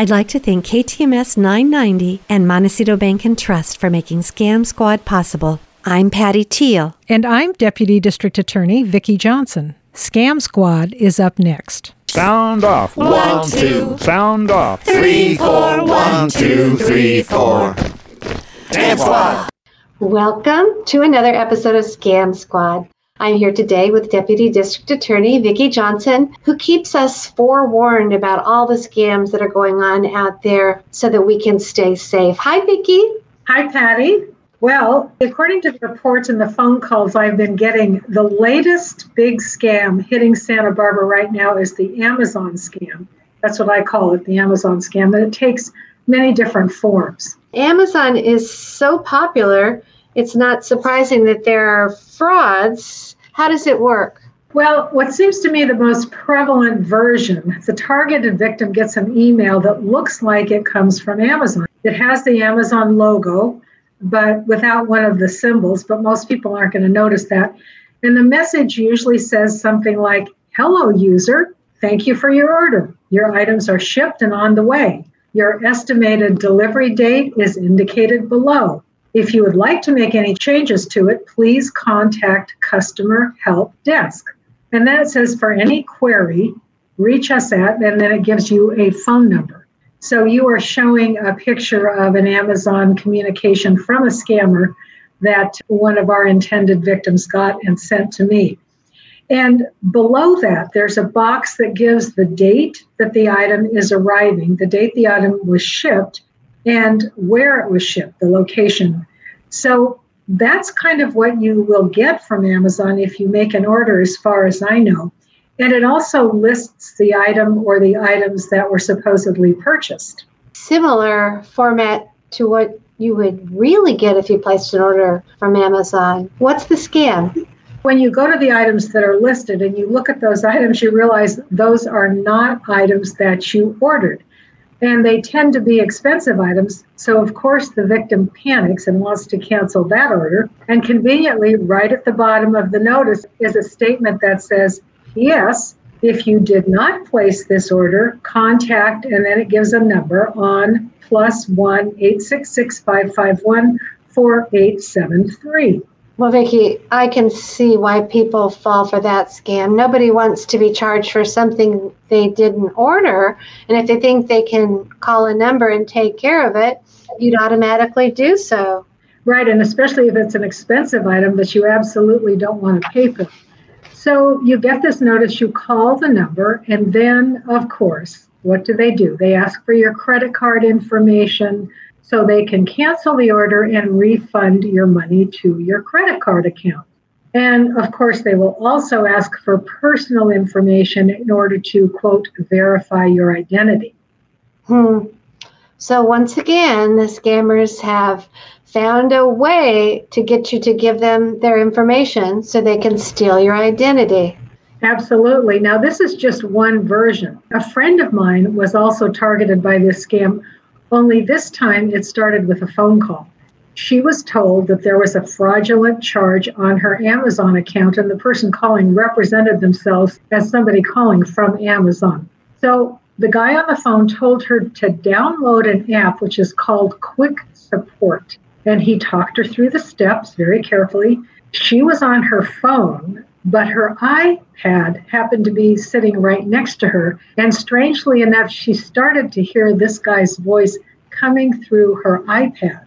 I'd like to thank KTMS 990 and Montecito Bank and Trust for making Scam Squad possible. I'm Patty Teal. And I'm Deputy District Attorney Vicki Johnson. Scam Squad is up next. Sound off. One, two. Sound off. Three, four. One, two, three, four. Scam Squad. Welcome to another episode of Scam Squad. I'm here today with Deputy District Attorney Vicki Johnson, who keeps us forewarned about all the scams that are going on out there so that we can stay safe. Hi, Vicki. Hi, Patty. Well, according to the reports and the phone calls I've been getting, the latest big scam hitting Santa Barbara right now is the Amazon scam. That's what I call it, the Amazon scam. And it takes many different forms. Amazon is so popular, it's not surprising that there are frauds. How does it work? Well, what seems to me the most prevalent version, the targeted victim gets an email that looks like it comes from Amazon. It has the Amazon logo, but without one of the symbols, but most people aren't going to notice that. And the message usually says something like, Hello, user. Thank you for your order. Your items are shipped and on the way. Your estimated delivery date is indicated below. If you would like to make any changes to it, please contact Customer Help Desk. And then it says for any query, reach us at, and then it gives you a phone number. So you are showing a picture of an Amazon communication from a scammer that one of our intended victims got and sent to me. And below that, there's a box that gives the date that the item is arriving, the date the item was shipped, and where it was shipped, the location. So that's kind of what you will get from Amazon if you make an order, as far as I know. And it also lists the item or the items that were supposedly purchased. Similar format to what you would really get if you placed an order from Amazon. What's the scam? When you go to the items that are listed and you look at those items, you realize those are not items that you ordered. And they tend to be expensive items. So, of course, the victim panics and wants to cancel that order. And conveniently, right at the bottom of the notice is a statement that says, Yes, if you did not place this order, contact, and then it gives a number on plus one eight six six five five one four eight seven three. Well, Vicki, I can see why people fall for that scam. Nobody wants to be charged for something they didn't order. And if they think they can call a number and take care of it, you'd automatically do so. Right, and especially if it's an expensive item that you absolutely don't want to pay for. So you get this notice, you call the number, and then, of course, what do they do? They ask for your credit card information, so they can cancel the order and refund your money to your credit card account. And of course, they will also ask for personal information in order to, quote, verify your identity. Hmm. So, once again, the scammers have found a way to get you to give them their information so they can steal your identity. Absolutely. Now, this is just one version. A friend of mine was also targeted by this scam only this time it started with a phone call. She was told that there was a fraudulent charge on her Amazon account, and the person calling represented themselves as somebody calling from Amazon. So the guy on the phone told her to download an app which is called Quick Support. And he talked her through the steps very carefully. She was on her phone, but her iPad happened to be sitting right next to her. And strangely enough, she started to hear this guy's voice coming through her iPad.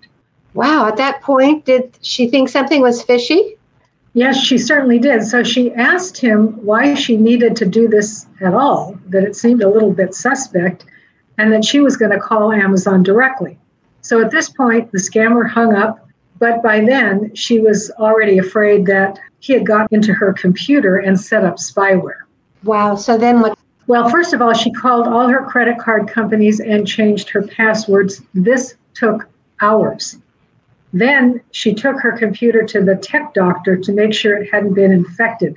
Wow, at that point, did she think something was fishy? Yes, she certainly did. So she asked him why she needed to do this at all, that it seemed a little bit suspect, and that she was going to call Amazon directly. So at this point, the scammer hung up, but by then she was already afraid that he had got into her computer and set up spyware. Wow. So then what? Well, first of all, she called all her credit card companies and changed her passwords. This took hours. Then she took her computer to the tech doctor to make sure it hadn't been infected.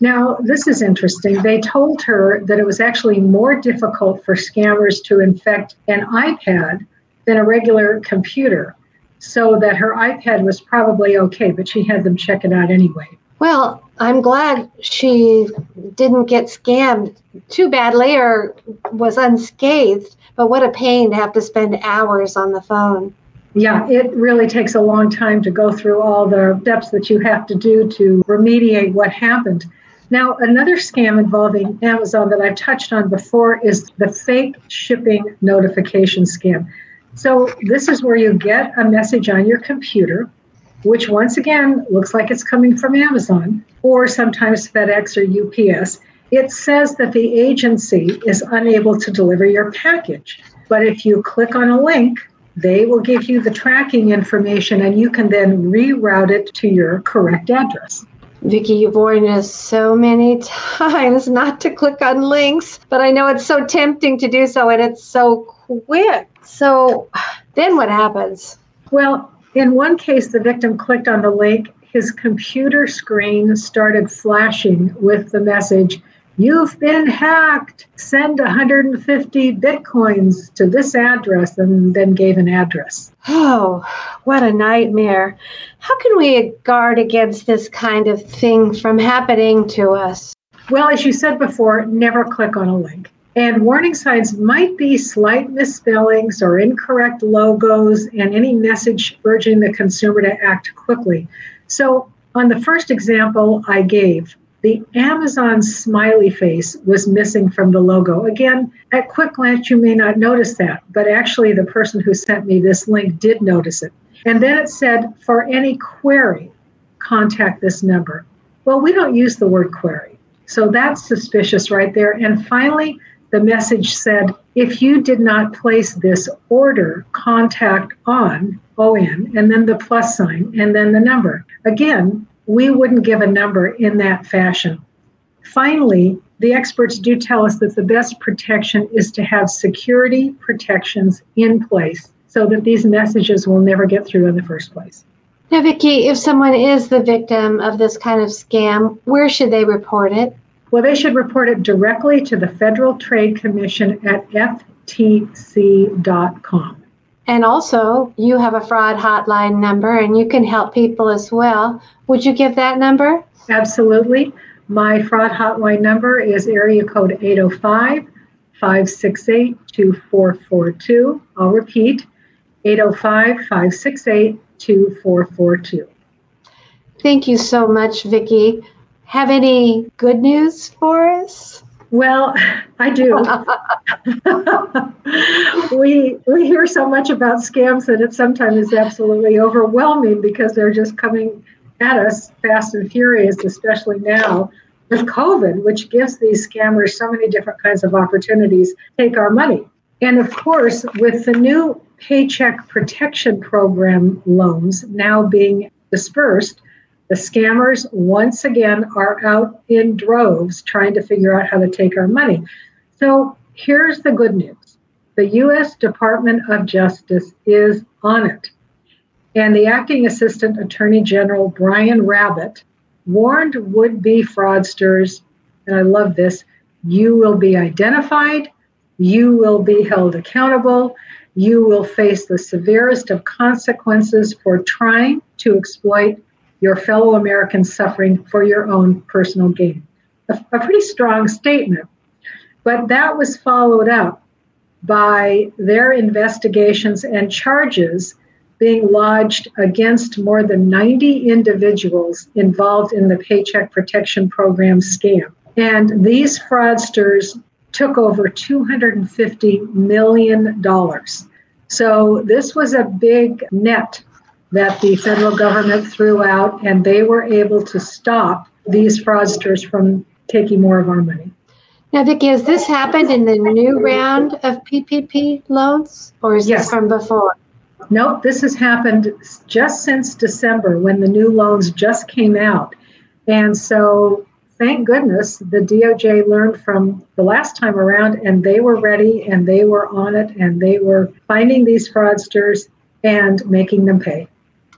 Now, this is interesting. They told her that it was actually more difficult for scammers to infect an iPad than a regular computer, so that her iPad was probably okay, but she had them check it out anyway. Well, I'm glad she didn't get scammed too badly or was unscathed. But what a pain to have to spend hours on the phone. Yeah, it really takes a long time to go through all the steps that you have to do to remediate what happened. Now, another scam involving Amazon that I've touched on before is the fake shipping notification scam. So, this is where you get a message on your computer, which once again looks like it's coming from Amazon or sometimes FedEx or UPS. It says that the agency is unable to deliver your package. But if you click on a link, they will give you the tracking information and you can then reroute it to your correct address. Vicki, you've warned us so many times not to click on links, but I know it's so tempting to do so and it's so quick. So then what happens? Well, in one case, the victim clicked on the link, his computer screen started flashing with the message, You've been hacked. Send 150 bitcoins to this address, and then gave an address. Oh, what a nightmare. How can we guard against this kind of thing from happening to us? Well, as you said before, never click on a link. And warning signs might be slight misspellings or incorrect logos and any message urging the consumer to act quickly. So, on the first example I gave, the Amazon smiley face was missing from the logo. Again, at quick glance, you may not notice that, but actually, the person who sent me this link did notice it. And then it said, for any query, contact this number. Well, we don't use the word query. So that's suspicious right there. And finally, the message said, if you did not place this order, contact on, ON, and then the plus sign, and then the number. Again, we wouldn't give a number in that fashion. Finally, the experts do tell us that the best protection is to have security protections in place so that these messages will never get through in the first place. Now, Vicki, if someone is the victim of this kind of scam, where should they report it? Well, they should report it directly to the Federal Trade Commission at ftc.com. And also, you have a fraud hotline number and you can help people as well. Would you give that number? Absolutely. My fraud hotline number is area code 805 568 2442. I'll repeat 805 568 2442. Thank you so much, Vicki. Have any good news for us? Well, I do. we we hear so much about scams that it sometimes is absolutely overwhelming because they're just coming at us fast and furious, especially now with COVID, which gives these scammers so many different kinds of opportunities to take our money. And of course, with the new Paycheck Protection Program loans now being dispersed, the scammers once again are out in droves trying to figure out how to take our money. So here's the good news the U.S. Department of Justice is on it. And the acting assistant attorney general, Brian Rabbitt, warned would be fraudsters, and I love this you will be identified, you will be held accountable, you will face the severest of consequences for trying to exploit your fellow Americans suffering for your own personal gain. A, a pretty strong statement. But that was followed up by their investigations and charges being lodged against more than 90 individuals involved in the Paycheck Protection Program scam. And these fraudsters took over $250 million. So this was a big net that the federal government threw out, and they were able to stop these fraudsters from taking more of our money. Now, Vicki, has this happened in the new round of PPP loans, or is yes. this from before? Nope, this has happened just since December when the new loans just came out. And so, thank goodness the DOJ learned from the last time around, and they were ready and they were on it and they were finding these fraudsters and making them pay.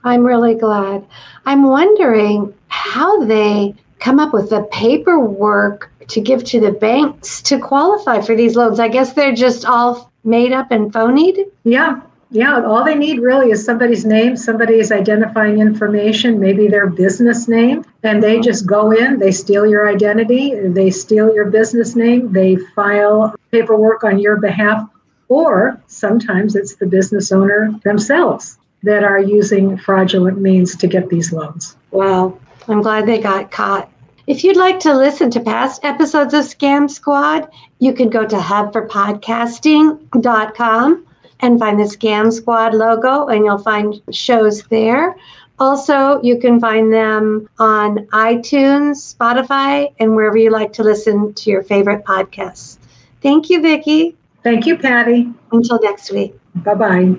I'm really glad. I'm wondering how they come up with the paperwork to give to the banks to qualify for these loans. I guess they're just all made up and phonied. Yeah, Yeah, all they need really is somebody's name, somebody's identifying information, maybe their business name, and they just go in, they steal your identity, they steal your business name, they file paperwork on your behalf, or sometimes it's the business owner themselves that are using fraudulent means to get these loans. Wow, I'm glad they got caught. If you'd like to listen to past episodes of Scam Squad, you can go to hubforpodcasting.com and find the Scam Squad logo, and you'll find shows there. Also, you can find them on iTunes, Spotify, and wherever you like to listen to your favorite podcasts. Thank you, Vicki. Thank you, Patty. Until next week. Bye bye.